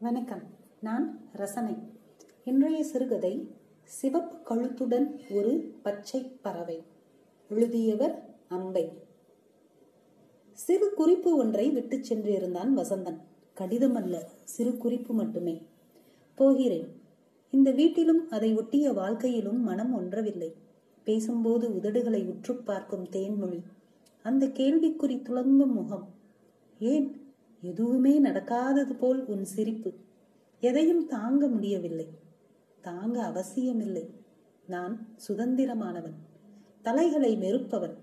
வணக்கம். நான் ரசனை. இன்றைய சிறுகதை சிவப்பு கழுத்துடன் ஒரு பச்சை பறவை. எழுதியவர் அம்பை. சிறு குறிப்பு ஒன்றை விட்டு சென்றிருந்தான் வசந்தன். கடிதம் அல்ல சிறு குறிப்பு மட்டுமே. போகிறேன். இந்த வீட்டிலும் அதை ஒட்டிய வாழ்க்கையிலும் மனம் ஒன்றவில்லை. பேசும்போது உதடுகளை உற்று பார்க்கும் தேன்மொழி. அந்த கேள்விக்குறி துளங்கும் முகம். ஏன் எதுவுமே நடக்காதது போல் உன் சிரிப்பு. எதையும் தாங்க முடியவில்லை. தாங்க அவசியமில்லை. நான் சுதந்திரமானவன். தலைகளை மெருப்பவன்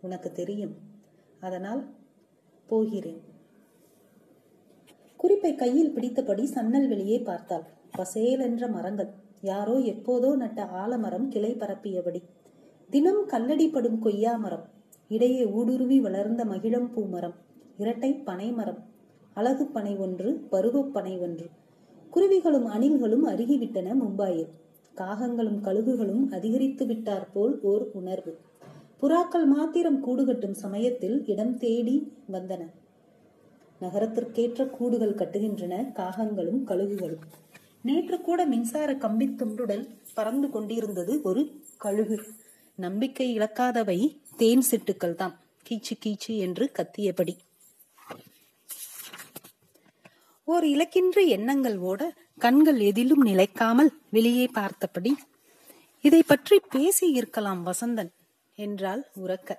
உனக்கு தெரியும். அதனால் போகிறேன். குறிப்பை கையில் பிடித்தபடி சன்னல் வெளியே பார்த்தாள். பசேலென்ற மரங்கள். யாரோ எப்போதோ நட்ட ஆலமரம் கிளை பரப்பியபடி. தினம் கல்லடிப்படும் கொய்யா மரம். இடையே ஊடுருவி வளர்ந்த மகிழம் பூமரம் இரட்டை பனை மரம் அழகு பனை ஒன்று பருவப்பனை ஒன்று. குருவிகளும் அணில்களும் அருகிவிட்டன மும்பாயில் காகங்களும் கழுகுகளும் அதிகரித்து விட்டார் போல் ஓர் உணர்வு. புறாக்கள் மாத்திரம் கூடு கட்டும் சமயத்தில் இடம் தேடி வந்தன. நகரத்திற்கேற்ற கூடுகள் கட்டுகின்றன காகங்களும் கழுகுகளும். நேற்று கூட மின்சார கம்பி துண்டுடல் பறந்து கொண்டிருந்தது ஒரு கழுகு. நம்பிக்கை இழக்காதவை தேன் சிட்டுக்கள் தான் கீச்சு கீச்சு என்று கத்தியபடி. ஓர் இலக்கின்ற எண்ணங்கள் ஓட கண்கள் எதிலும் நிலைக்காமல் வெளியே பார்த்தபடி இதை பற்றி பேசி இருக்கலாம் வசந்தன் என்றால் உறக்க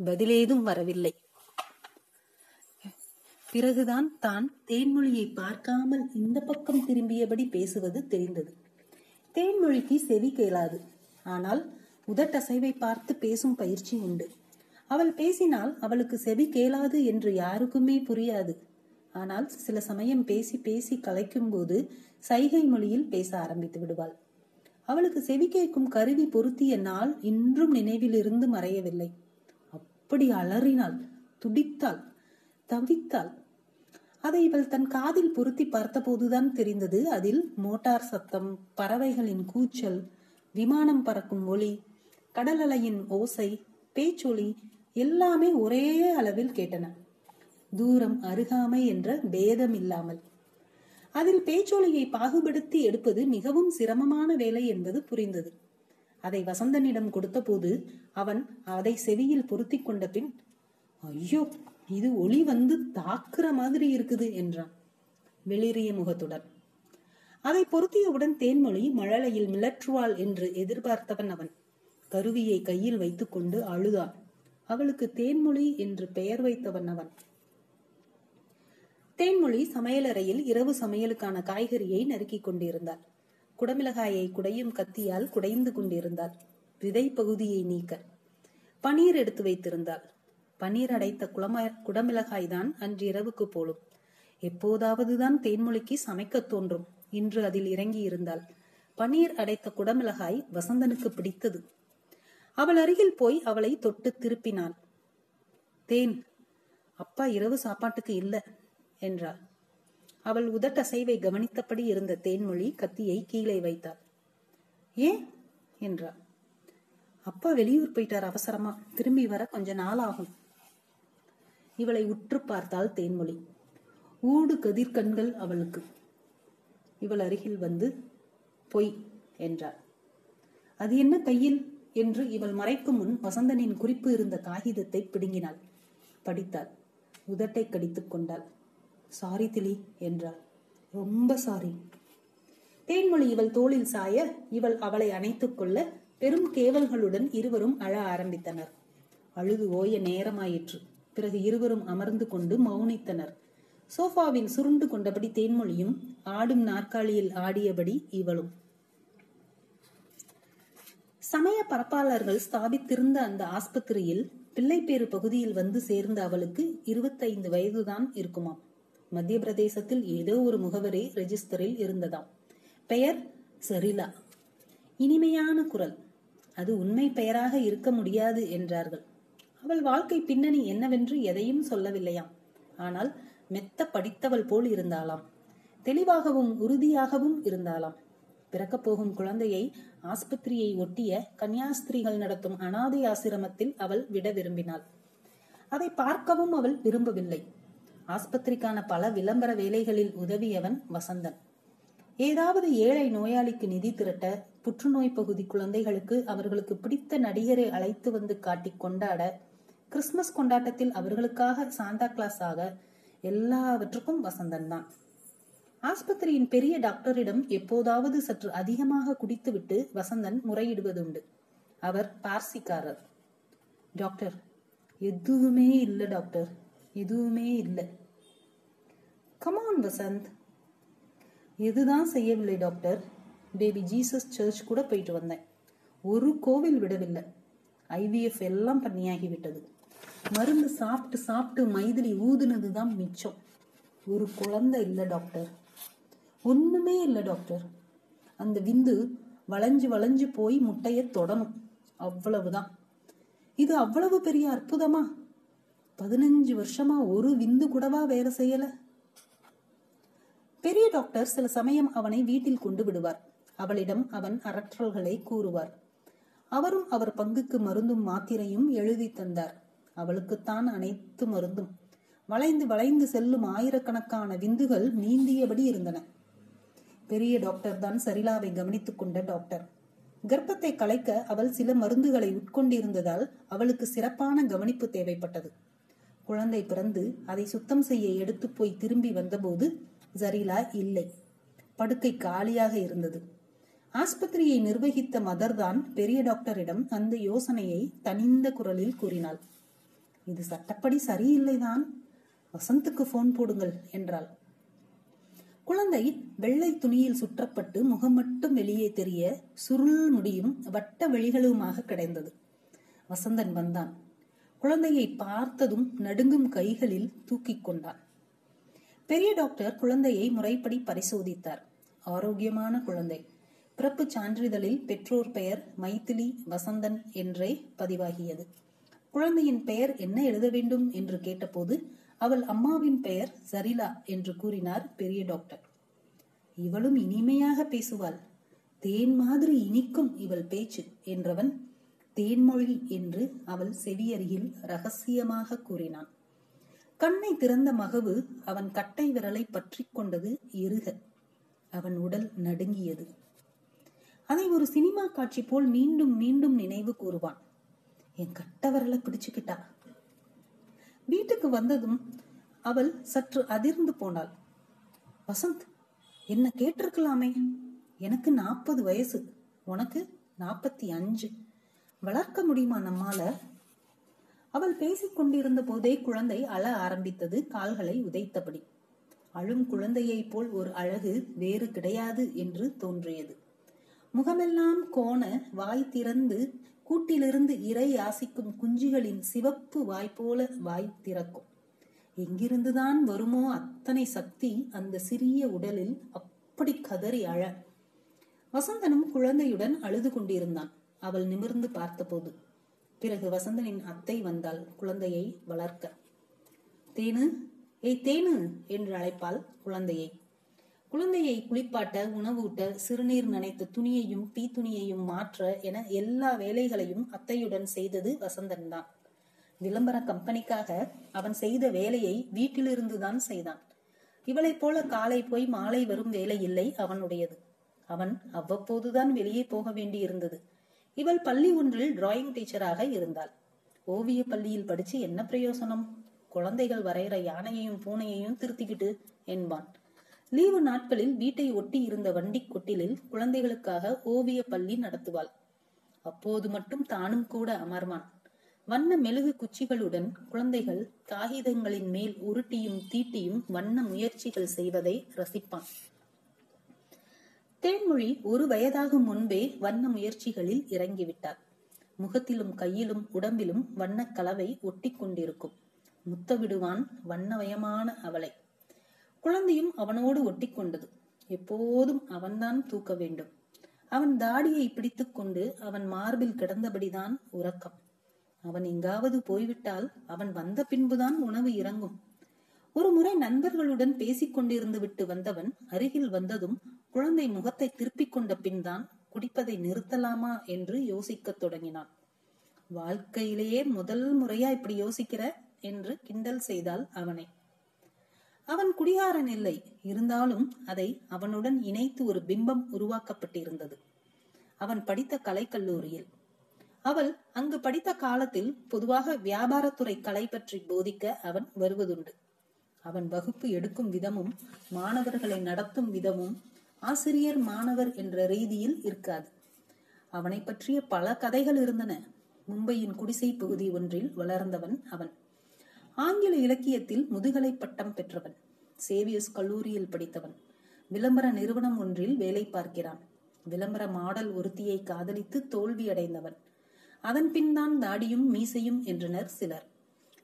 பதிலேதும் வரவில்லை. பிறகுதான் தான் தேன்மொழியை பார்க்காமல் இந்த பக்கம் திரும்பியபடி பேசுவது தெரிந்தது. தேன்மொழிக்கு செவி கேளாது. ஆனால் உதட்டசைவை பார்த்து பேசும் பயிற்சி உண்டு. அவள் பேசினால் அவளுக்கு செவி கேளாது என்று யாருக்குமே புரியாது. ஆனால் சில சமயம் பேசி பேசி கலைக்கும் போது சைகை மொழியில் பேச ஆரம்பித்து விடுவாள். அவளுக்கு செவி கேட்கும் கருவி பொருத்திய நாள் இன்றும் நினைவிலிருந்து மறையவில்லை. அப்படி அலறினாள் துடித்தாள் தவித்தாள். அதை இவள் தன் காதில் பொருத்தி பார்த்தபோதுதான் தெரிந்தது. அதில் மோட்டார் சத்தம் பறவைகளின் கூச்சல் விமானம் பறக்கும் ஒளி கடல் அலையின் ஓசை பேச்சொலி எல்லாமே ஒரே அளவில் கேட்டன. தூரம் அருகாமை என்ற பேதம் இல்லாமல் அதில் பேச்சொலியை பாகுபடுத்தி எடுப்பது மிகவும் சிரமமான வேலை என்பது புரிந்தது. அதை வசந்தனிடம் கொடுத்தபோது அவன் அதை செவியில் பொருத்தி கொண்ட பின் ஐயோ இது ஒளி வந்து தாக்குற மாதிரி இருக்குது என்றான் வெளிரிய முகத்துடன். அதை பொருத்தியவுடன் தேன்மொழி மழலையில் மிளற்றுவாள் என்று எதிர்பார்த்தவன் அவன். கருவியை கையில் வைத்துக்கொண்டு அழுதான். அவளுக்கு தேன்மொழி என்று பெயர் வைத்தவன் அவன். தேன்மொழி சமையலறையில் இரவு சமையலுக்கான காய்கறியை நறுக்கிக் கொண்டிருந்தாள். குடமிளகாயை குடையும் கத்தியால் குடைந்து கொண்டிருந்தாள். விதை பகுதியை நீக்க பனீர் எடுத்து வைத்திருந்தாள். பனீர் அடைத்த குளம குடமிளகாய் தான் அன்று இரவுக்கு போலும். எப்போதாவதுதான் தேன்மொழிக்கு சமைக்க தோன்றும். இன்று அதில் இறங்கி இருந்தாள் பனீர் அடைத்த குடமிளகாய் வசந்தனுக்கு பிடித்தது. அவள் அருகில் போய் அவளை தொட்டு திருப்பினான். தேன் அப்பா இரவு சாப்பாட்டுக்கு இல்லை. என்றாள். அவள் உதட்டசைவை கவனித்தபடி இருந்த தேன்மொழி கத்தியை கீழே வைத்தாள். ஏன் என்றாள். அப்பா வெளியூர் போயிட்டார் அவசரமா. திரும்பி வர கொஞ்ச நாள் ஆகும் இவளை உற்று பார்த்தாள் தேன்மொழி. ஊடு கதிர்கண்கள் அவளுக்கு. இவள் அருகில் வந்து பொய் என்றாள். அது என்ன கையில்? என்று இவள் மறைக்கும் முன் வசந்தனின் குறிப்பு இருந்த காகிதத்தை பிடுங்கினாள். படித்தாள். உதட்டை கடித்துக் கொண்டாள். சாரி திலி என்றாள். ரொம்ப சாரி தேன்மொழி இவள் தோளில் சாய இவள் அவளை அணைத்துக் கொள்ள பெரும் கேவல்களுடன் இருவரும் அழ ஆரம்பித்தனர். அழுது ஓய நேரமாயிற்று. பிறகு இருவரும் அமர்ந்து கொண்டு மௌனித்தனர். சோஃபாவில் சுருண்டு கொண்டபடி தேன்மொழியும் ஆடும் நாற்காலியில் ஆடியபடி இவளும். சமய பரப்பாளர்கள் ஸ்தாபித்திருந்த அந்த ஆஸ்பத்திரியில் பிள்ளைப்பேறு பகுதியில் வந்து சேர்ந்த அவளுக்கு இருபத்தைந்து வயதுதான் இருக்குமாம். மத்திய பிரதேசத்தில் ஏதோ ஒரு முகவரி ரெஜிஸ்டரில் இருந்ததாம். பெயர் சரிலா. இனிமையான குரல். அது உண்மை பெயராக இருக்க முடியாது என்றார்கள். அவள் வாழ்க்கை பின்னணி என்னவென்று எதையும் சொல்லவில்லையாம். ஆனால் மெத்த படித்தவள் போல் இருந்தாளாம். தெளிவாகவும் உறுதியாகவும் இருந்தாளாம். பிறக்கப் போகும் குழந்தையை ஆஸ்பத்திரியை ஒட்டிய கன்னியாஸ்திரிகள் நடத்தும் அனாதை ஆசிரமத்தில் அவள் விட விரும்பினாள். அதை பார்க்கவும் அவள் விரும்பவில்லை. ஆஸ்பத்திரிக்கான பல விளம்பர வேலைகளில் உதவியவன் வசந்தன். ஏதாவது ஏழை நோயாளிக்கு நிதி திரட்ட புற்றுநோய் பகுதி குழந்தைகளுக்கு அவர்களுக்கு பிடித்த நடிகரை அழைத்து வந்து காட்டி கொண்டாட கிறிஸ்துமஸ் கொண்டாட்டத்தில் அவர்களுக்காக சாந்தா கிளாஸ் ஆக எல்லாவற்றுக்கும் வசந்தன் தான். ஆஸ்பத்திரியின் பெரிய டாக்டரிடம் எப்போதாவது சற்று அதிகமாக குடித்துவிட்டு வசந்தன் முறையிடுவதுண்டு. அவர் பார்சிக்காரர். டாக்டர் எதுவுமே இல்லை டாக்டர். எதுவுமே இல்லை. Come on Vasanth. எதுதான் செய்யவில்லை டாக்டர் பேபி ஜீசஸ் சர்ச் கூட போயிட்டு வந்தேன். ஒரு கோவில் விடவில்லை. ஐவிஎஃப் எல்லாம் பண்ணியாகி விட்டது. மருந்து சாப்பிட்டு சாப்பிட்டு மைதிலி ஊதுனது தான் மிச்சம். ஒரு குழந்தை இல்லை டாக்டர் ஒண்ணுமே இல்லை டாக்டர் அந்த விந்து வளைஞ்சு வளைஞ்சு போய் முட்டையை தொடணும். அவ்வளவுதான். இது அவ்வளவு பெரிய அற்புதமா? பதினஞ்சு வருஷமா ஒரு விந்து கூடவா வேலை செய்யல. பெரிய டாக்டர் சில சமயம் அவனை வீட்டில் கொண்டு விடுவார். அவளிடம் அவன் அரற்றல்களை கூறுவார். அவரும் அவர் பங்குக்கு மருந்தும் மாத்திரையும் எழுதி தந்தார். அவளுக்குத்தான் அனைத்து மருந்தும். வளைந்து வளைந்து செல்லும் ஆயிரக்கணக்கான விந்துகள் நீந்தியபடி இருந்தன. பெரிய டாக்டர் தான் சரிலாவை கவனித்துக் கொண்ட டாக்டர் கர்ப்பத்தை கலைக்க அவள் சில மருந்துகளை உட்கொண்டிருந்ததால் அவளுக்கு சிறப்பான கவனிப்பு தேவைப்பட்டது. குழந்தை பிறந்து அதை சுத்தம் செய்ய எடுத்து போய் திரும்பி வந்தபோது ஜரீலா இல்லை. படுக்கை காலியாக இருந்தது. ஆஸ்பத்திரியை நிர்வகித்த மதர்தான் பெரிய டாக்டரிடம் அந்த யோசனையை தனிந்த குரலில் கூறினாள். இது சட்டப்படி சரியில்லைதான். வசந்துக்கு போன் போடுங்கள் என்றாள். குழந்தை வெள்ளை துணியில் சுற்றப்பட்டு முகம் மட்டும் வெளியே தெரிய சுருள் முடியும் வட்ட வெளிகளுமாக கிடைந்தது. வசந்தன் வந்தான். குழந்தையை பார்த்ததும் நடுங்கும் கைகளில் தூக்கிக் கொண்டான். பெரிய டாக்டர் குழந்தையை முறைப்படி பரிசோதித்தார். ஆரோக்கியமான குழந்தை. பிறப்பு சான்றிதழில் பெற்றோர் பெயர் மைத்திலி வசந்தன் என்றே பதிவாகியது. குழந்தையின் பெயர் என்ன எழுத வேண்டும் என்று கேட்டபோது அவள் அம்மாவின் பெயர் சரிலா என்று கூறினார் பெரிய டாக்டர். இவளும் இனிமையாக பேசுவாள். தேன் மாதிரி இனிக்கும் இவள் பேச்சு என்றவன் தேன்மொழி என்று அவள் செவியருகில் ரகசியமாக கூறினான். கண்ணை திறந்த மகவு அவன் கட்டை விரலை பற்றி கொண்டது எருக அவன் உடல் நடுங்கியது. அதை ஒரு சினிமா காட்சி போல் மீண்டும் மீண்டும் நினைவு கூறுவான். என் கட்ட விரலை பிடிச்சுக்கிட்டா? வீட்டுக்கு வந்ததும் அவள் சற்று அதிர்ந்து போனாள். வசந்த் என்ன கேட்டிருக்கலாமே? எனக்கு நாற்பது வயசு உனக்கு நாற்பத்தி அஞ்சு. வளர்க்க முடியுமா நம்மால? அவள் பேசிக் கொண்டிருந்த போதே குழந்தை அழ ஆரம்பித்தது கால்களை உதைத்தபடி. அழும் குழந்தையைப் போல் ஒரு அழகு வேறு கிடையாது என்று தோன்றியது. முகமெல்லாம் கோண வாய் திறந்து கூட்டிலிருந்து இறை யாசிக்கும் குஞ்சுகளின் சிவப்பு வாய் போல வாய் திறக்கும். எங்கிருந்துதான் வருமோ அத்தனை சக்தி அந்த சிறிய உடலில் அப்படி கதறி அழ. வசந்தனும் குழந்தையுடன் அழுது கொண்டிருந்தான். அவள் நிமிர்ந்து பார்த்தபோது பிறகு வசந்தனின் அத்தை வந்தால் குழந்தையை வளர்க்க. தேனு ஏய் தேனு என்று அழைப்பாள் குழந்தையை. குழந்தையை குளிப்பாட்ட உணவூட்ட சிறுநீர் நனைத்த துணியையும் தீ துணியையும் மாற்ற என எல்லா வேலைகளையும் அத்தையுடன் செய்தது வசந்தன் தான். விளம்பர கம்பெனிக்காக அவன் செய்த வேலையை வீட்டிலிருந்துதான் செய்தான். இவளைப் போல காலை போய் மாலை வரும் வேலை இல்லை அவனுடையது. அவன் அவ்வப்போதுதான் வெளியே போக வேண்டியிருந்தது. இவள் பள்ளி ஒன்றில் டிராயிங் டீச்சராக இருந்தாள். ஓவிய பள்ளியில் படிச்சு என்ன பிரயோசனம்? குழந்தைகள் வரைகிற யானையையும் பூனையையும் திருத்திக்கிட்டு என்பான். லீவு நாட்களில் வீட்டை ஒட்டி இருந்த வண்டி கொட்டிலில் குழந்தைகளுக்காக ஓவிய பள்ளி நடத்துவாள். அப்போது மட்டும் தானும் கூட அமர்வான். வண்ண மெழுகு குச்சிகளுடன் குழந்தைகள் காகிதங்களின் மேல் உருட்டியும் தீட்டியும் வண்ண முயற்சிகள் செய்வதை ரசிப்பான். தேன்மொழி ஒரு வயதாகும் முன்பே வண்ண முயற்சிகளில் இறங்கிவிட்டார். முகத்திலும் கையிலும் உடம்பிலும் வண்ணக் கலவை ஒட்டி கொண்டிருக்கும். முத்தவிடுவான் வண்ணவயமான அவளை. குழந்தையும் அவனோடு ஒட்டி கொண்டது. எப்போதும் அவன்தான் தூக்க வேண்டும். அவன் தாடியை பிடித்துக் கொண்டு அவன் மார்பில் கிடந்தபடிதான் உறக்கம். அவன் எங்காவது போய்விட்டால் அவன் வந்த பின்புதான் உணவு இறங்கும். ஒரு முறை நண்பர்களுடன் பேசிக் கொண்டிருந்து விட்டு வந்தவன் அருகில் வந்ததும் குழந்தை முகத்தை திருப்பிக் கொண்ட பின்தான் குடிப்பதை நிறுத்தலாமா என்று யோசிக்கத் தொடங்கினான். வாழ்க்கையிலேயே முதல் முறையா இப்படி யோசிக்கிற? என்று கிண்டல் செய்தாள் அவனை. அவன் குடிகாரன் இல்லை. இருந்தாலும் அதை அவனுடன் இணைத்து ஒரு பிம்பம் உருவாக்கப்பட்டிருந்தது. அவன் படித்த கலைக்கல்லூரியில். அவள் அங்கு படித்த காலத்தில் பொதுவாக வியாபாரத்துறை கலை பற்றி போதிக்க அவன் வருவதுண்டு. அவன் வகுப்பு எடுக்கும் விதமும் மாணவர்களை நடத்தும் விதமும் ஆசிரியர் மாணவர் என்ற ரீதியில் இருக்காது. அவனை பற்றிய பல கதைகள் இருந்தன. மும்பையின் குடிசை பகுதி ஒன்றில் வளர்ந்தவன் அவன். ஆங்கில இலக்கியத்தில் முதுகலை பட்டம் பெற்றவன். சேவியஸ் கல்லூரியில் படித்தவன். விளம்பர நிறுவனம் ஒன்றில் வேலை பார்க்கிறான். விளம்பர மாடல் ஒருத்தியை காதலித்து தோல்வி அடைந்தவன் அதன் பின் தான் தாடியும் மீசையும் என்றனர் சிலர்.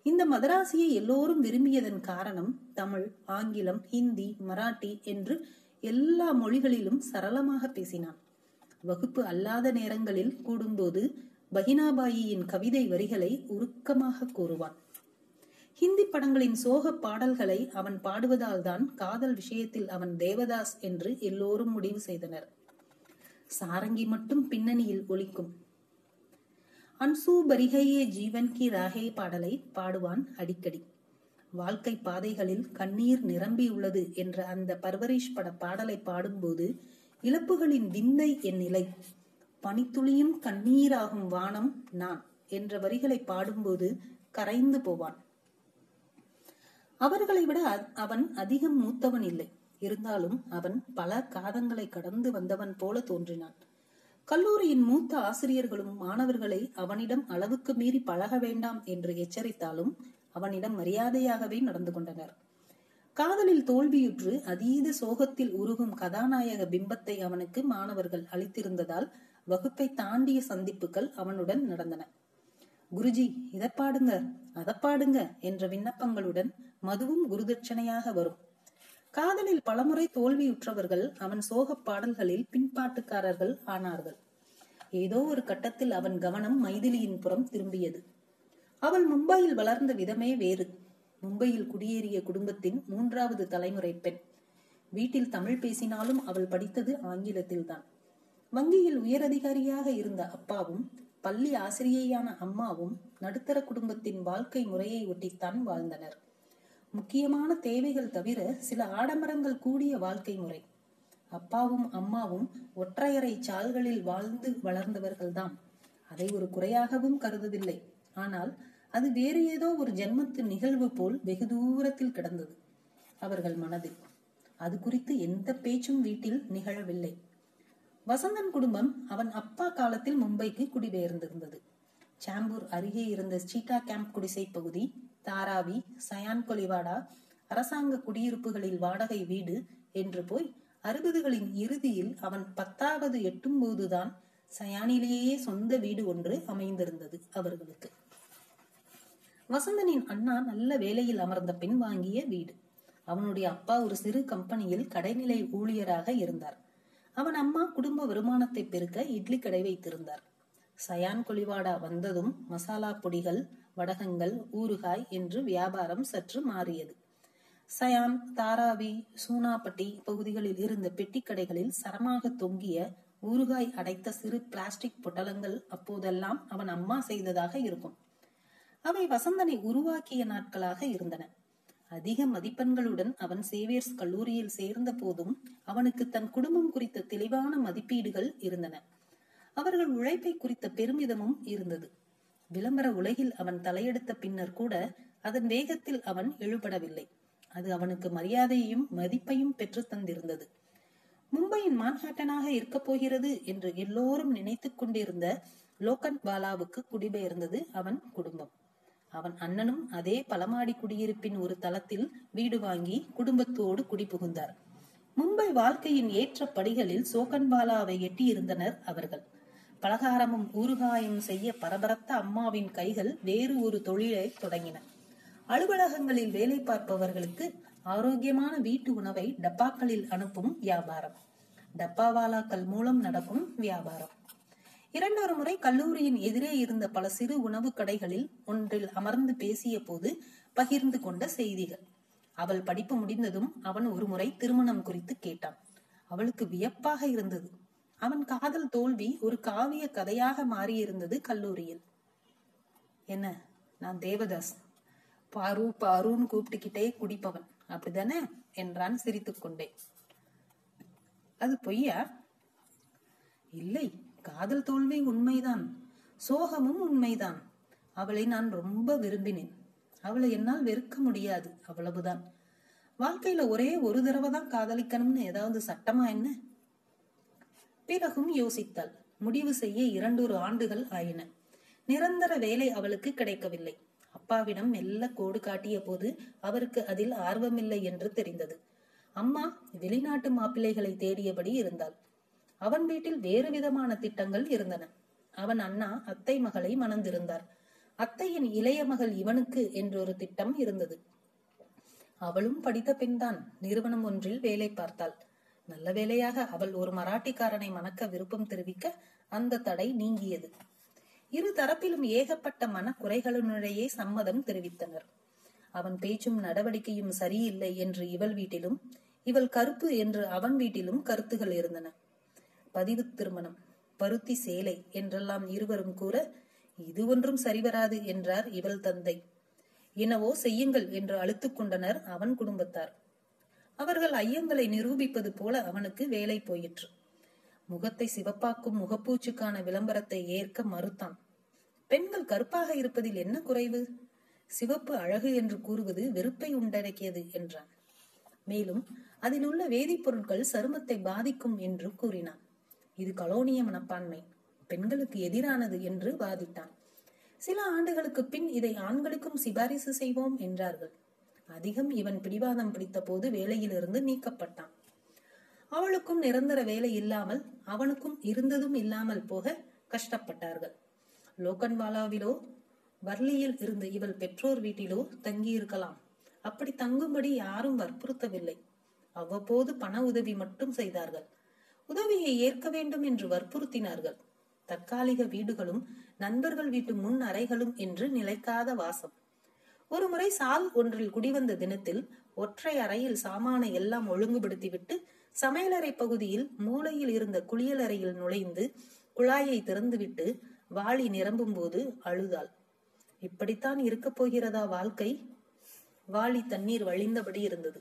இந்த மதராசியை எல்லோரும் விரும்பியதன் காரணம் தமிழ் ஆங்கிலம் ஹிந்தி மராட்டி என்று எல்லா மொழிகளிலும் சரளமாக பேசினான். வகுப்பு அல்லாத நேரங்களில் கூடும்போது பகினாபாயியின் கவிதை வரிகளை உருக்கமாக கூறுவான். ஹிந்தி படங்களின் சோக பாடல்களை அவன் பாடுவதால் தான் காதல் விஷயத்தில் அவன் தேவதாஸ் என்று எல்லோரும் முடிவு செய்தனர். சாரங்கி மட்டும் பின்னணியில் ஒலிக்கும். அன்சு பரிகையே ஜீவன் கி ராகே பாடலை பாடுவான் அடிக்கடி. வாழ்க்கை பாதைகளில் கண்ணீர் நிரம்பியுள்ளது என்ற அந்த பர்வரீஷ் பட பாடலை பாடும்போது இழப்புகளின் விந்தை என் நிலை. பனித்துளியும் கண்ணீராகும் வானம் நான் என்ற வரிகளை பாடும்போது கரைந்து போவான். அவர்களை விட அவன் அதிகம் மூத்தவன் இல்லை. இருந்தாலும் அவன் பல காதங்களை கடந்து வந்தவன் போல தோன்றினான். கல்லூரியின் மூத்த ஆசிரியர்களும் மாணவர்களை அவனிடம் அளவுக்கு மீறி பழக வேண்டாம் என்று எச்சரித்தாலும் அவனிடம் மரியாதையாகவே நடந்து கொண்டனர். காதலில் தோல்வியுற்று அதீத சோகத்தில் உருகும் கதாநாயக பிம்பத்தை அவனுக்கு மாணவர்கள் அளித்திருந்ததால் வகுப்பை தாண்டிய சந்திப்புகள் அவனுடன் நடந்தன. குருஜி இதை பாடுங்க அதை பாடுங்க என்ற விண்ணப்பங்களுடன் மதுவும் குருதட்சணையாக வரும். காதலில் பலமுறை தோல்வியுற்றவர்கள் அவன் சோக பாடல்களில் பின்பாட்டுக்காரர்கள் ஆனார்கள். ஏதோ ஒரு கட்டத்தில் அவன் கவனம் மைதிலியின் புறம் திரும்பியது. அவள் மும்பையில் வளர்ந்த விதமே வேறு. மும்பையில் குடியேறிய குடும்பத்தின் மூன்றாவது தலைமுறை பெண். வீட்டில் தமிழ் பேசினாலும் அவள் படித்தது ஆங்கிலத்தில்தான். வங்கியில் உயரதிகாரியாக இருந்த அப்பாவும் பள்ளி ஆசிரியையான அம்மாவும் நடுத்தர குடும்பத்தின் வாழ்க்கை முறையை ஒட்டித்தான் வாழ்ந்தனர். முக்கியமான தேவைகள் தவிர சில ஆடம்பரங்கள் கூடிய வாழ்க்கை முறை. அப்பாவும் அம்மாவும் ஒற்றையறை சால்களில் வாழ்ந்து வளர்ந்தவர்கள்தான் அதை ஒரு குறையாகவும் கருதவில்லை. ஆனால் அது வேறு ஏதோ ஒரு ஜென்மத்து நிகழ்வு போல் வெகு தூரத்தில் கிடந்தது. அவர்கள் மனதில் அது குறித்து எந்த பேச்சும் வீட்டில் நிகழவில்லை. வசந்தன் குடும்பம் அவன் அப்பா காலத்தில் மும்பைக்கு குடிபெயர்ந்திருந்தது. சாம்பூர் அருகே இருந்த சீட்டா கேம்ப் குடிசை பகுதி தாராவி சயான் கொலிவாடா அரசாங்க குடியிருப்புகளில் வாடகை வீடு என்று போய் அறுபதுகளின் இறுதியில் அவன் பத்தாவது எட்டும் போதுதான் சயானிலேயே சொந்த வீடு ஒன்று அமைந்திருந்தது அவர்களுக்கு. வசந்தனின் அண்ணா நல்ல வேலையில் அமர்ந்த பின் வாங்கிய வீடு. அவனுடைய அப்பா ஒரு சிறு கம்பெனியில் கடைநிலை ஊழியராக இருந்தார். அவன் அம்மா குடும்ப வருமானத்தை பெருக்க இட்லி கடை வைத்திருந்தார். சயான் கொலிவாடா வந்ததும் மசாலா பொடிகள் வடகங்கள் ஊறுகாய் என்று வியாபாரம் சற்று மாறியது. சயான் தாராவி சூனாப்பட்டி பகுதிகளில் இருந்த பெட்டி கடைகளில் சரமாக தொங்கிய ஊறுகாய் அடைத்த சிறு பிளாஸ்டிக் பொட்டலங்கள் அப்போதெல்லாம் அவன் அம்மா செய்ததாக இருக்கும். அவை வசந்தனை உருவாக்கிய நாட்களாக இருந்தன. அதிக மதிப்பெண்களுடன் அவன் சேவியர்ஸ் கல்லூரியில் சேர்ந்த போதும் அவனுக்கு தன் குடும்பம் குறித்த தெளிவான மதிப்பீடுகள் இருந்தன. அவர்கள் உழைப்பை குறித்த பெருமிதமும் இருந்தது. விளம்பர உலகில் அவன் தலையெடுத்த பின்னர் கூட அதன் வேகத்தில் அவன் எழுபடவில்லை. அது அவனுக்கு மரியாதையையும் மதிப்பையும் பெற்று தந்திருந்தது. மும்பையின் மான்ஹாட்டனாக இருக்கப் போகிறது என்று எல்லோரும் நினைத்துக் கொண்டிருந்த லோகன் பாலாவுக்கு குடிபெயர்ந்தது அவன் குடும்பம். அவன் அண்ணனும் அதே பலமாடி குடியிருப்பின் ஒரு தளத்தில் வீடு வாங்கி குடும்பத்தோடு குடிபுகுந்தார். மும்பை வாழ்க்கையின் ஏற்ற படிகளில் சோகன்பாலாவை எட்டியிருந்தனர் அவர்கள். பலகாரமும் ஊறுகாயும் செய்ய பரபரத்த அம்மாவின் கைகள் வேறு ஒரு தொழிலை தொடங்கின. அலுவலகங்களில் வேலை பார்ப்பவர்களுக்கு ஆரோக்கியமான வீட்டு உணவை டப்பாக்களில் அனுப்பும் வியாபாரம். டப்பாவாலாக்கள் மூலம் நடக்கும் வியாபாரம். இரண்டொரு முறை கல்லூரியின் எதிரே இருந்த பல சிறு உணவு கடைகளில் ஒன்றில் அமர்ந்து பேசிய போது பகிர்ந்து கொண்ட செய்திகள். அவள் படிப்பு முடிந்ததும் அவன் ஒரு முறை திருமணம் குறித்து கேட்டான். அவளுக்கு வியப்பாக இருந்தது. அவன் காதல் தோல்வி ஒரு காவிய கதையாக மாறியிருந்தது கல்லூரியில். என்ன? நான் தேவதாஸ் பாரு பாருன்னு கூப்பிட்டுக்கிட்டே குடிப்பவன். அப்படிதானே என்றான் சிரித்துக்கொண்டே அது பொய்யா? இல்லை காதல் தோல்வி உண்மைதான். சோகமும் உண்மைதான். அவளை நான் ரொம்ப விரும்பினேன். அவளை என்னால் வெறுக்க முடியாது அவ்வளவுதான். வாழ்க்கையில ஒரே ஒரு தடவை தான் காதலிக்கணும்னு ஏதாவது சட்டமா என்ன? பிறகும் யோசித்தாள். முடிவு செய்ய இரண்டொரு ஆண்டுகள் ஆயின. நிரந்தர வேலை அவளுக்கு கிடைக்கவில்லை. அப்பாவிடம் மெல்ல கோடு காட்டிய போது அவருக்கு அதில் ஆர்வமில்லை என்று தெரிந்தது. அம்மா வெளிநாட்டு மாப்பிள்ளைகளை தேடியபடி இருந்தாள். அவன் வீட்டில் வேறு விதமான திட்டங்கள் இருந்தன. அவன் அண்ணா அத்தை மகளை மணந்திருந்தார். அத்தையின் இளைய மகள் இவனுக்கு என்றொரு திட்டம் இருந்தது. அவளும் படித்த பெண்தான். நிறுவனம் ஒன்றில் வேலை பார்த்தாள். நல்ல வேளையாக அவள் ஒரு மராட்டிக்காரனை மணக்க விருப்பம் தெரிவிக்க அந்த தடை நீங்கியது. இரு தரப்பிலும் ஏகப்பட்ட மனக்குறைகளுடைய சம்மதம் தெரிவித்தனர். அவன் பேச்சும் நடவடிக்கையும் சரியில்லை என்று இவள் வீட்டிலும் இவள் கருப்பு என்று அவன் வீட்டிலும் கருத்துகள் இருந்தன. பதிவு திருமணம் பருத்தி சேலை என்றெல்லாம் இருவரும் கூற இது ஒன்றும் சரிவராது என்றார் இவள் தந்தை. என்னவோ செய்யுங்கள் என்று அழுத்துக் கொண்டனர் அவன் குடும்பத்தார். அவர்கள் ஐயங்களை நிரூபிப்பது போல அவனுக்கு வேலை போயிற்று. முகத்தை சிவப்பாக்கும் முகப்பூச்சுக்கான விளம்பரத்தை ஏற்க மறுத்தான். பெண்கள் கருப்பாக இருப்பதில் என்ன குறைவு? சிவப்பு அழகு என்று கூறுவது வெறுப்பை உண்டடக்கியது என்றான். மேலும் அதில் உள்ள வேதிப்பொருட்கள் சருமத்தை பாதிக்கும் என்று கூறினான். இது கலோனிய மனப்பான்மை. பெண்களுக்கு எதிரானது என்று வாதிட்டான். சில ஆண்டுகளுக்கு பின் இதை ஆண்களுக்கும் சிபாரிசு செய்வோம் என்றார்கள். அதிகம் இவன் பிடிவாதம் பிடித்தபோது வேலையிலிருந்து நீக்கப்பட்டான். அவளுக்கும் நிரந்தர வேலை இல்லாமல் அவனுக்கும் இருந்ததும் இல்லாமல் போக கஷ்டப்பட்டார்கள். லோகன்வாலாவிலோ வர்லியில் இருந்து இவள் பெற்றோர் வீட்டிலோ தங்கியிருக்கலாம். அப்படி தங்கும்படி யாரும் வற்புறுத்தவில்லை. அவ்வப்போது பண உதவி மட்டும் செய்தார்கள். உதவியை ஏற்க வேண்டும் என்று வற்புறுத்தினார்கள். தற்காலிக வீடுகளும் நண்பர்கள் வீட்டு முன் அறைகளும் என்று நிலைக்காத வாசம். ஒருமுறை சால் ஒன்றில் குடிவந்த தினத்தில் ஒற்றை அறையில் சாமானை எல்லாம் ஒழுங்குபடுத்திவிட்டு சமையலறை பகுதியில் மூலையில் இருந்த குளியலறையில் நுழைந்து குழாயை திறந்துவிட்டு வாளி நிரம்பும் போது அழுதாள். இப்படித்தான் இருக்க போகிறதா வாழ்க்கை? வாளி தண்ணீர் வழிந்தபடி இருந்தது.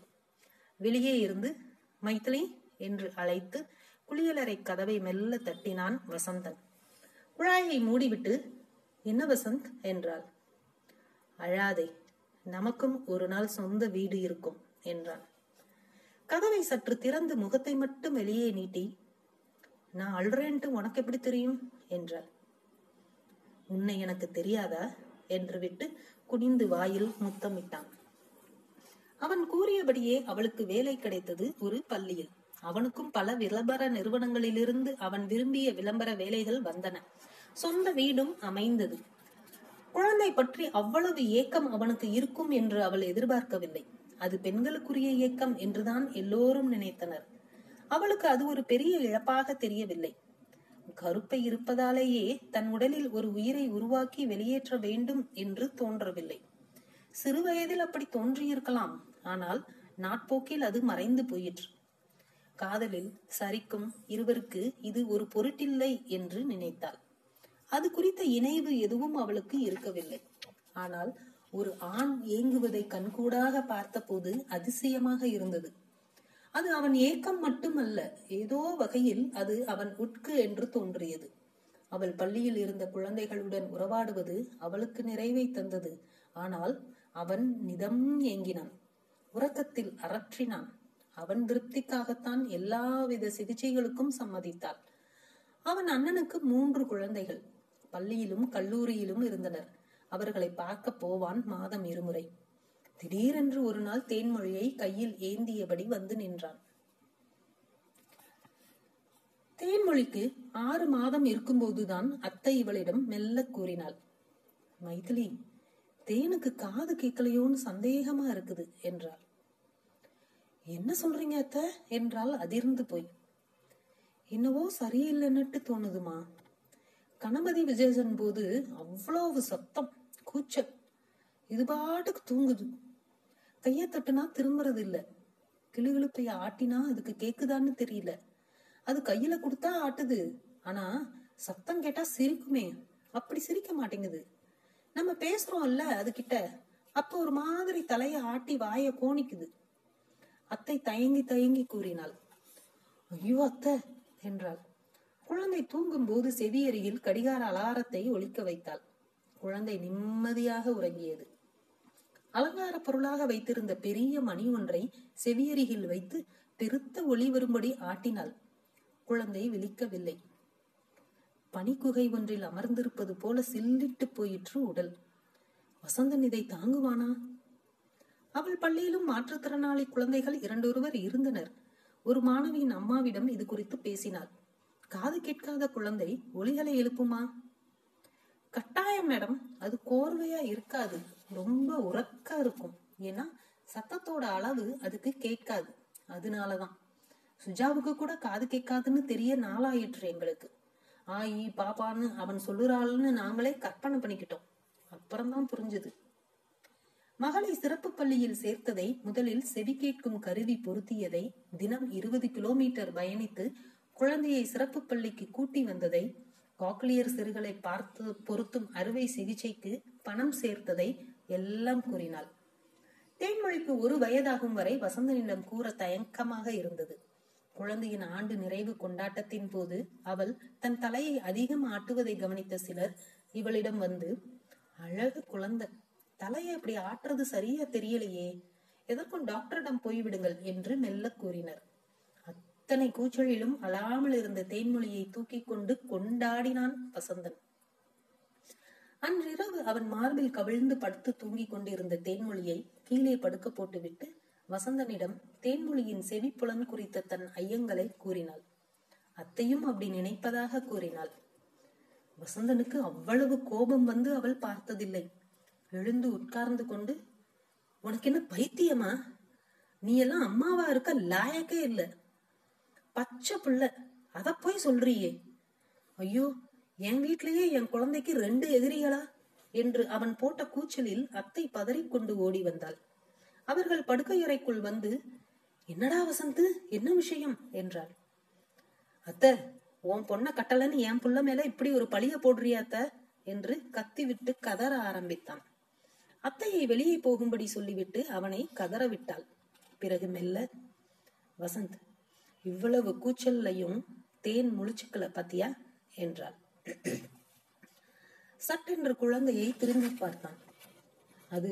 வெளியே இருந்து மைத்திலி என்று அழைத்து குளியலறை கதவை மெல்ல தட்டினான் வசந்தன். குழாயை மூடிவிட்டு என்ன வசந்த்? என்றாள். அழாதே நமக்கும் ஒரு நாள் சொந்த வீடு இருக்கும் என்றான். கதவை சற்று திறந்து முகத்தை மட்டும் வெளியே நீட்டி நான் அழுறேன்ட்டு உனக்கு எப்படி தெரியும்? என்றாள். உன்னை எனக்கு தெரியாதா? என்று விட்டு குனிந்து வாயில் முத்தமிட்டான். அவன் கூறியபடியே அவளுக்கு வேலை கிடைத்தது ஒரு பள்ளியில். அவனுக்கும் பல விளம்பர நிறுவனங்களிலிருந்து அவன் விரும்பிய விளம்பர வேலைகள் வந்தன. சொந்த வீடும் அமைந்தது. குழந்தை பற்றி அவ்வளவு ஏக்கம் அவனுக்கு இருக்கும் என்று அவள் எதிர்பார்க்கவில்லை. அது பெண்களுக்குரிய இயக்கம் என்றுதான் எல்லோரும் நினைத்தனர். அவளுக்கு அது ஒரு பெரிய இழப்பாக தெரியவில்லை. கருப்பை இருப்பதாலேயே தன் உடலில் ஒரு உயிரை உருவாக்கி வெளியேற்ற வேண்டும் என்று தோன்றவில்லை. சிறு வயதில் அப்படி தோன்றியிருக்கலாம். ஆனால் நாட்போக்கில் அது மறைந்து போயிற்று. காதலில் சரிக்கும் இருவருக்கு இது ஒரு பொருட்டில்லை என்று நினைத்தாள். அது குறித்த இணைவு எதுவும் அவளுக்கு இருக்கவில்லை. ஆனால் ஒரு ஆண் ஏங்குவதை கண்கூடாக பார்த்தபோது அதிசயமாக இருந்தது. அது அவன் ஏக்கம் மட்டுமல்ல ஏதோ வகையில் அது அவன் உட்கு என்று தோன்றியது. அவள் பள்ளியில் இருந்த குழந்தைகளுடன் உறவாடுவது அவளுக்கு நிறைவை தந்தது. ஆனால் அவன் நிதம் ஏங்கினான். உறக்கத்தில் அரற்றினான். அவன் திருப்திக்காகத்தான் எல்லாவித சிகிச்சைகளுக்கும் சம்மதித்தாள். அவன் அண்ணனுக்கு மூன்று குழந்தைகள். பள்ளியிலும் கல்லூரியிலும் இருந்தனர். அவர்களை பார்க்க போவான் மாதம் இருமுறை. திடீரென்று ஒரு நாள் தேன்மொழியை கையில் ஏந்தியபடி வந்து நின்றான். தேன்மொழிக்கு ஆறு மாதம் இருக்கும்போதுதான் அத்தை இவளிடம் மெல்ல கூறினாள். மைதிலி தேனுக்கு காது கேட்கலையோன்னு சந்தேகமா இருக்குது என்றாள். என்ன சொல்றீங்க அத்த? என்றால் அதிர்ந்து போய். என்னவோ சரியில்லைன்னுட்டு தோணுதுமா? கணபதி விஜயசன் போது அவ்வளவு சத்தம் கூச்சல். இது பாட்டுக்கு தூங்குது. கைய தட்டுனா திரும்புறது இல்ல. கிளுகிழுப்பைய ஆட்டினா அதுக்கு கேக்குதான்னு தெரியல. அது கையில கொடுத்தா ஆட்டுது. ஆனா சத்தம் கேட்டா சிரிக்குமே. அப்படி சிரிக்க மாட்டேங்குது. நம்ம பேசுறோம்ல அது கிட்ட அப்ப ஒரு மாதிரி தலைய ஆட்டி வாய கோணிக்குது. அத்தை தயங்கி தயங்கி கூறினாள். ஐயோ அத்தை என்றாள். குழந்தை தூங்கும் போது செவியருகில் கடிகார அலாரத்தை ஒழிக்க வைத்தாள். குழந்தை நிம்மதியாக உறங்கியது. அலங்கார பொருளாக வைத்திருந்த பெரிய மணி ஒன்றை செவியருகில் வைத்து பெருத்த ஒளி வரும்படி ஆட்டினாள். குழந்தை விழிக்கவில்லை. பனிக்குகை ஒன்றில் அமர்ந்திருப்பது போல சில்லிட்டு போயிற்று உடல். வசந்தன் இதை தாங்குவானா? அவள் பள்ளியிலும் மாற்றுத்திறனாளி குழந்தைகள் இரண்டொருவர் இருந்தனர். ஒரு மாணவியின் அம்மாவிடம் இது குறித்து பேசினாள். காது கேட்காத குழந்தை ஒளிகளை எழுப்புமா? கட்டாயம் மேடம். அது கோர்வையா இருக்காது. ரொம்ப உறக்கா இருக்கும். ஏன்னா சத்தத்தோட அளவு அதுக்கு கேட்காது. அதனாலதான். சுஜாவுக்கு கூட காது கேட்காதுன்னு தெரிய நாளாயிற்று எங்களுக்கு. ஆயி பாப்பான்னு அவன் சொல்லுறாள்னு நாங்களே கற்பனை பண்ணிக்கிட்டோம். அப்புறம்தான் புரிஞ்சது. மகளை சிறப்பு பள்ளியில் சேர்த்ததை முதலில் செவி கேட்கும் கருவி பொருத்தியதை தினம் இருபது கிலோமீட்டர் பயணித்து குழந்தையை சிறப்பு பள்ளிக்கு கூட்டி வந்ததை காக்லியர் சிறுகளை பார்த்து பொருத்தும் அறுவை சிகிச்சைக்கு பணம் சேர்த்ததை எல்லாம் கூறினாள். தேன்மொழிக்கு ஒரு வயதாகும் வரை வசந்தனிடம் கூற தயக்கமாக இருந்தது. குழந்தையின் ஆண்டு நிறைவு கொண்டாட்டத்தின் போது அவள் தன் தலையை அதிகம் ஆட்டுவதை கவனித்த சிலர் இவளிடம் வந்து அழகு குழந்தை தலையை அப்படி ஆட்டுறது சரியா தெரியலையே. எதற்கும் டாக்டரிடம் போய்விடுங்கள் என்று மெல்ல கூறினர். அத்தனை கூச்சலிலும் அழாமல் இருந்த தேன்மொழியை தூக்கி கொண்டு கொண்டாடினான் வசந்தன். அன்றிரவு அவன் மார்பில் கவிழ்ந்து படுத்து தூங்கிக் கொண்டிருந்த தேன்மொழியை கீழே படுக்க போட்டுவிட்டு வசந்தனிடம் தேன்மொழியின் செவிப்புலன் குறித்த தன் ஐயங்களை கூறினாள். அத்தையும் அப்படி நினைப்பதாக கூறினாள். வசந்தனுக்கு அவ்வளவு கோபம் வந்து அவள் பார்த்ததில்லை. எழுந்து உட்கார்ந்து கொண்டு உனக்கு என்ன பைத்தியமா? நீ எல்லாம் அம்மாவா இருக்க லாயக்கே இல்லை. பச்சை பிள்ளை. அத போய் சொல்றியே. ஐயோ என் வீட்டிலேயே என் குழந்தைக்கு ரெண்டு எதிரிகளா? என்று அவன் போட்ட கூச்சலில் அத்தை பதறிக்கொண்டு ஓடி வந்தாள். அவர்கள் படுக்கையறைக்குள் வந்து என்னடா வசந்து என்ன விஷயம்? என்றாள். அத்த உன் பொண்ண கட்டலன்னு என் புள்ள மேல இப்படி ஒரு பழிய போடுறியாத்த என்று கத்திவிட்டு கதற ஆரம்பித்தான். அத்தையை வெளியே போகும்படி சொல்லிவிட்டு அவனை கதற விட்டாள். பிறகு மெல்ல வசந்த் இவ்வளவு கூச்சல்லையும் தேன் முழிச்சுக்கல பாத்தியா? என்றாள். சட்டென்று குழந்தையை திரும்பி பார்த்தான். அது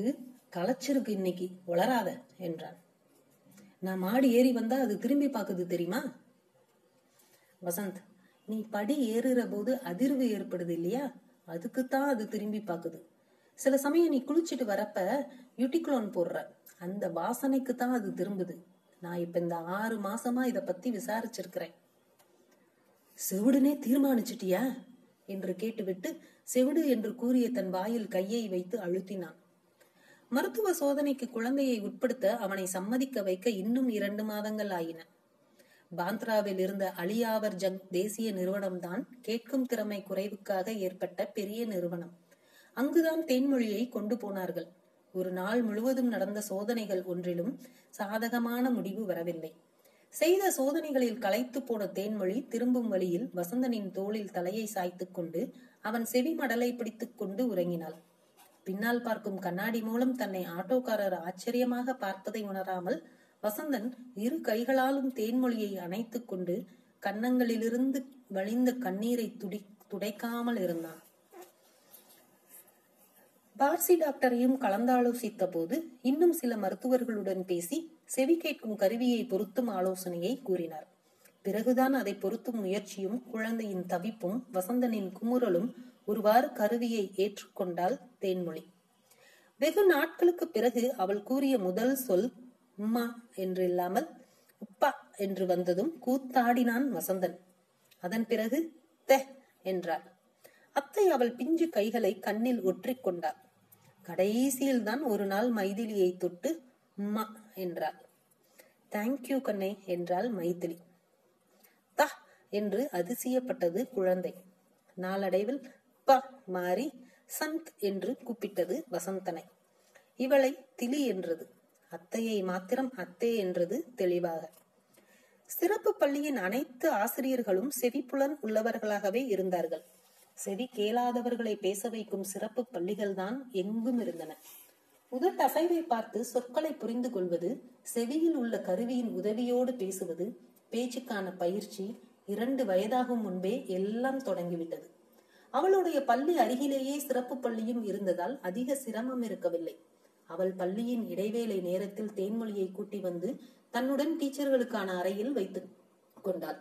களைச்சிருக்கு இன்னைக்கு வளராத என்றான் நான் மாடி ஏறி வந்தா அது திரும்பி பாக்குது தெரியுமா? வசந்த் நீ படி ஏறுற போது அதிர்வு ஏற்படுது இல்லையா? அதுக்குத்தான் அது திரும்பி பாக்குது சில சமயம் நீ குளிச்சுட்டு வரப்ப யூட்டிக்ளோன் போடுற. அந்த வாசனைக்கு தான் அது திரும்புது. நான் இப்ப இந்த ஆறு மாசமா இத பத்தி விசாரிச்சிருக்கிறேன். செவிடுனே தீர்மானிச்சிட்டியா? என்று கேட்டுவிட்டு செவிடு என்று கூறிய தன் வாயில் கையை வைத்து அழுத்தினான். மருத்துவ சோதனைக்கு குழந்தையை உட்படுத்த அவனை சம்மதிக்க வைக்க இன்னும் இரண்டு மாதங்கள் ஆயின. பாந்த்ராவில் இருந்த அலியாவர் ஜங் தேசிய நிறுவனம்தான் கேட்கும் திறமை குறைவுக்காக ஏற்பட்ட பெரிய நிறுவனம். அங்குதான் தேன்மொழியை கொண்டு போனார்கள். ஒரு நாள் முழுவதும் நடந்த சோதனைகள் ஒன்றிலும் சாதகமான முடிவு வரவில்லை. செய்த சோதனைகளில் களைத்து போன தேன்மொழி திரும்பும் வழியில் வசந்தனின் தோளில் தலையை சாய்த்துக் கொண்டு அவன் செவி மடலை பிடித்துக் கொண்டு உறங்கினாள். பின்னால் பார்க்கும் கண்ணாடி மூலம் தன்னை ஆட்டோக்காரர் ஆச்சரியமாக பார்ப்பதை உணராமல் வசந்தன் இரு கைகளாலும் தேன்மொழியை அணைத்துக் கொண்டு கன்னங்களிலிருந்து வழிந்த கண்ணீரை துடி துடைக்காமல் இருந்தான். பார்சி டாக்டரையும் கலந்தாலோசித்த போது இன்னும் சில மருத்துவர்களுடன் பேசி செவி கேட்கும் கருவியை பொருத்தும் ஆலோசனையை கூறினார். பிறகுதான் அதை பொருத்தும் முயற்சியும் குழந்தையின் தவிப்பும் வசந்தனின் குமுறலும் ஒருவாறு கருவியை ஏற்றுக்கொண்டாள் தேன்மொழி. வெகு நாட்களுக்கு பிறகு அவள் கூறிய முதல் சொல் உம்மா என்றில்லாமல் உப்பா என்று வந்ததும் கூத்தாடினான் வசந்தன். அதன் பிறகு தெ என்றாள். அத்தை அவள் பிஞ்சு கைகளை கண்ணில் ஒற்றிக்கொண்டாள் கடைசியில் தான் ஒரு நாள் மைதிலியை தொட்டு உம்மா என்றாள். தேங்க்யூ கண்ணே என்றாள் மைதிலி. தா என்று அதிசயப்பட்டது குழந்தை. நாளடைவில் ப மாறி சந்த் என்று கூப்பிட்டது வசந்தனை. இவளை திலி என்றது. அத்தையை மாத்திரம் அத்தே என்றது தெளிவாக. சிறப்பு பள்ளியின் அனைத்து ஆசிரியர்களும் செவிப்புலன் உள்ளவர்களாகவே இருந்தார்கள். செவி கேளாதவர்களை பேச வைக்கும் சிறப்பு பள்ளிகள் தான் எங்கும் இருந்தன. உதட் அசைவை பார்த்து சொற்களை புரிந்து கொள்வது செவியில் உள்ள கருவியின் உதவியோடு பேசுவது பேச்சுக்கான பயிற்சி இரண்டு வயதாகும் முன்பே எல்லாம் தொடங்கிவிட்டது. அவளுடைய பள்ளி அருகிலேயே சிறப்பு பள்ளியும் இருந்ததால் அதிக சிரமம் இருக்கவில்லை. அவள் பள்ளியின் இடைவேளை நேரத்தில் தேன்மொழியை கூட்டி வந்து தன்னுடன் டீச்சர்களுக்கான அறையில் வைத்து கொண்டாள்.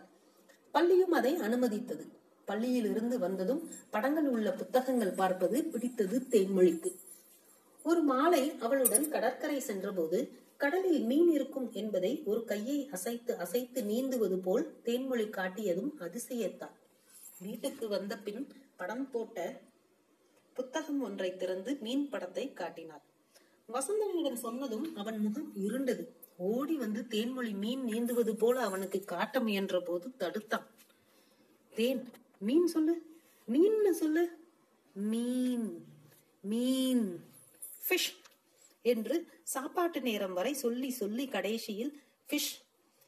பள்ளியும் அதை அனுமதித்தது. பள்ளியில் இருந்து வந்ததும் படங்கள் உள்ள புத்தகங்கள் பார்ப்பது பிடித்தது தேன்மொழிக்கு. ஒரு மாலை அவளுடன் கடற்கரை சென்றபோது கடலில் மீன் இருக்கும் என்பதை ஒரு கையை அசைத்து அசைத்து நீந்துவது போல் தேன்மொழி காட்டியதும் அதிசயத்தான். வீட்டுக்கு வந்த பின் படம் போட்ட புத்தகம் ஒன்றை திறந்து மீன் படத்தை காட்டினார் வசந்தனிடம் சொன்னதும் அவன் முகம் இருண்டது. ஓடி வந்து தேன்மொழி மீன் நீந்துவது போல அவனுக்கு காட்ட முயன்ற போது தடுத்தான். தேன் மீன் சொல்லு. மீன் சொல்லு. மீன். மீன். ஃபிஷ் என்று சாப்பாட்டு நேரம் வரை சொல்லி சொல்லி கடைசியில் ஃபிஷ்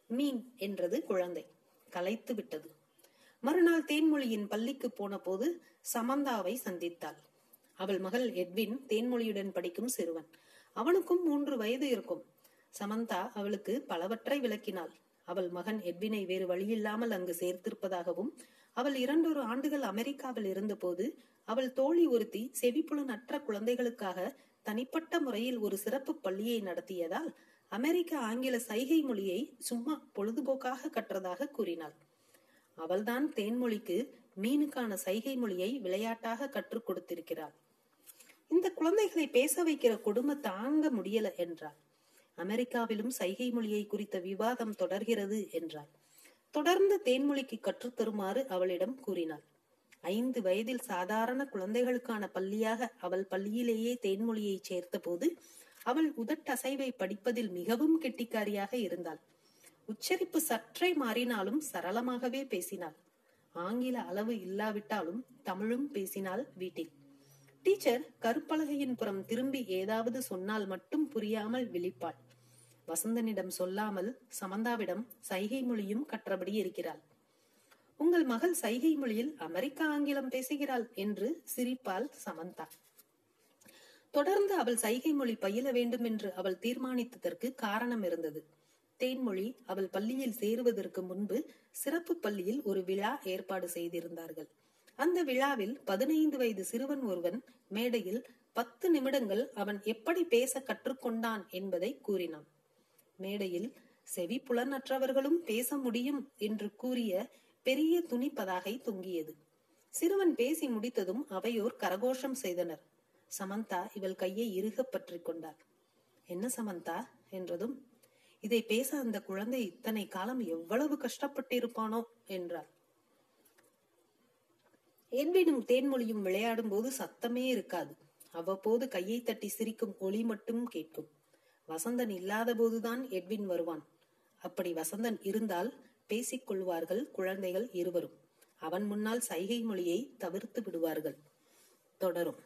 மீன் என்றது குழந்தை. கலைத்து விட்டது. மறுநாள் தேன்மொழியின் பள்ளிக்கு போன போது சமந்தாவை சந்தித்தாள். அவள் மகள் எட்வின் தேன்மொழியுடன் படிக்கும் சிறுவன். அவனுக்கும் மூன்று வயது இருக்கும். சமந்தா அவளுக்கு பலவற்றை விளக்கினாள். அவள் மகன் எட்வினை வேறு வழியில்லாமல் அங்கு சேர்த்திருப்பதாகவும் அவள் இரண்டொரு ஆண்டுகள் அமெரிக்காவில் இருந்தபோது அவள் தோழி ஒருத்தி செவிப்புலன் அற்ற குழந்தைகளுக்காக தனிப்பட்ட முறையில் ஒரு சிறப்பு பள்ளியை நடத்தியதால் அமெரிக்க ஆங்கில சைகை மொழியை சும்மா பொழுதுபோக்காக கற்றதாக கூறினாள். அவள்தான் தேன்மொழிக்கு மீனுக்கான சைகை மொழியை விளையாட்டாக கற்றுக் கொடுத்திருக்கிறாள். இந்த குழந்தைகளை பேச வைக்கிற கொடுமை தாங்க முடியல என்றாள். அமெரிக்காவிலும் சைகை மொழியை குறித்த விவாதம் தொடர்கிறது என்றாள். தொடர்ந்து தேன்மொழிக்கு கற்றுத்தருமாறு அவளிடம் கூறினாள். ஐந்து வயதில் சாதாரண குழந்தைகளுக்கான பள்ளியாக அவள் பள்ளியிலேயே தேன்மொழியை சேர்த்த போது அவள் உதட்டசைவை படிப்பதில் மிகவும் கெட்டிக்காரியாக இருந்தாள். உச்சரிப்பு சற்றே மாறினாலும் சரளமாகவே பேசினாள். ஆங்கில அளவு இல்லாவிட்டாலும் தமிழும் பேசினாள் வீட்டில். டீச்சர் கருப்பலகையின் புறம் திரும்பி ஏதாவது சொன்னால் மட்டும் புரியாமல் விழிப்பாள். வசந்தனிடம் சொல்லாமல் சமந்தாவிடம் சைகை மொழியும் கற்றபடி இருக்கிறாள். உங்கள் மகள் சைகை மொழியில் அமெரிக்க ஆங்கிலம் பேசுகிறாள் என்று சிரிப்பாள் சமந்தா. தொடர்ந்து அவள் சைகை மொழி பயில வேண்டும் என்று அவள் தீர்மானித்ததற்கு காரணம் இருந்தது. தேன்மொழி அவள் பள்ளியில் சேருவதற்கு முன்பு சிறப்பு பள்ளியில் ஒரு விழா ஏற்பாடு செய்திருந்தார்கள். அந்த விழாவில் பதினைந்து வயது சிறுவன் ஒருவன் மேடையில் பத்து நிமிடங்கள் அவன் எப்படி பேச கற்றுக்கொண்டான் என்பதை கூறினான். மேடையில் செவி புலனற்றவர்களும் பேச முடியும் என்று கூறிய பெரிய துணி பதாகை தொங்கியது. சிறுவன் பேசி முடித்ததும் அவையோர் கரகோஷம் செய்தனர். சமந்தா இவள் கையை இறுக பற்றி கொண்டார் என்ன சமந்தா? என்றதும் இதை பேச அந்த குழந்தை இத்தனை காலம் எவ்வளவு கஷ்டப்பட்டிருப்பானோ? என்றார் என்வினும் தேன்மொழியும் விளையாடும் போது சத்தமே இருக்காது. அவ்வப்போது கையை தட்டி சிரிக்கும் ஒளி மட்டும் கேட்கும். வசந்தன் இல்லாத போதுதான் எட்வின் வருவான். அப்படி வசந்தன் இருந்தால் பேசிக் கொள்வார்கள் குழந்தைகள் இருவரும். அவன் முன்னால் சைகை மொழியை தவிர்த்து விடுவார்கள். தொடரும்.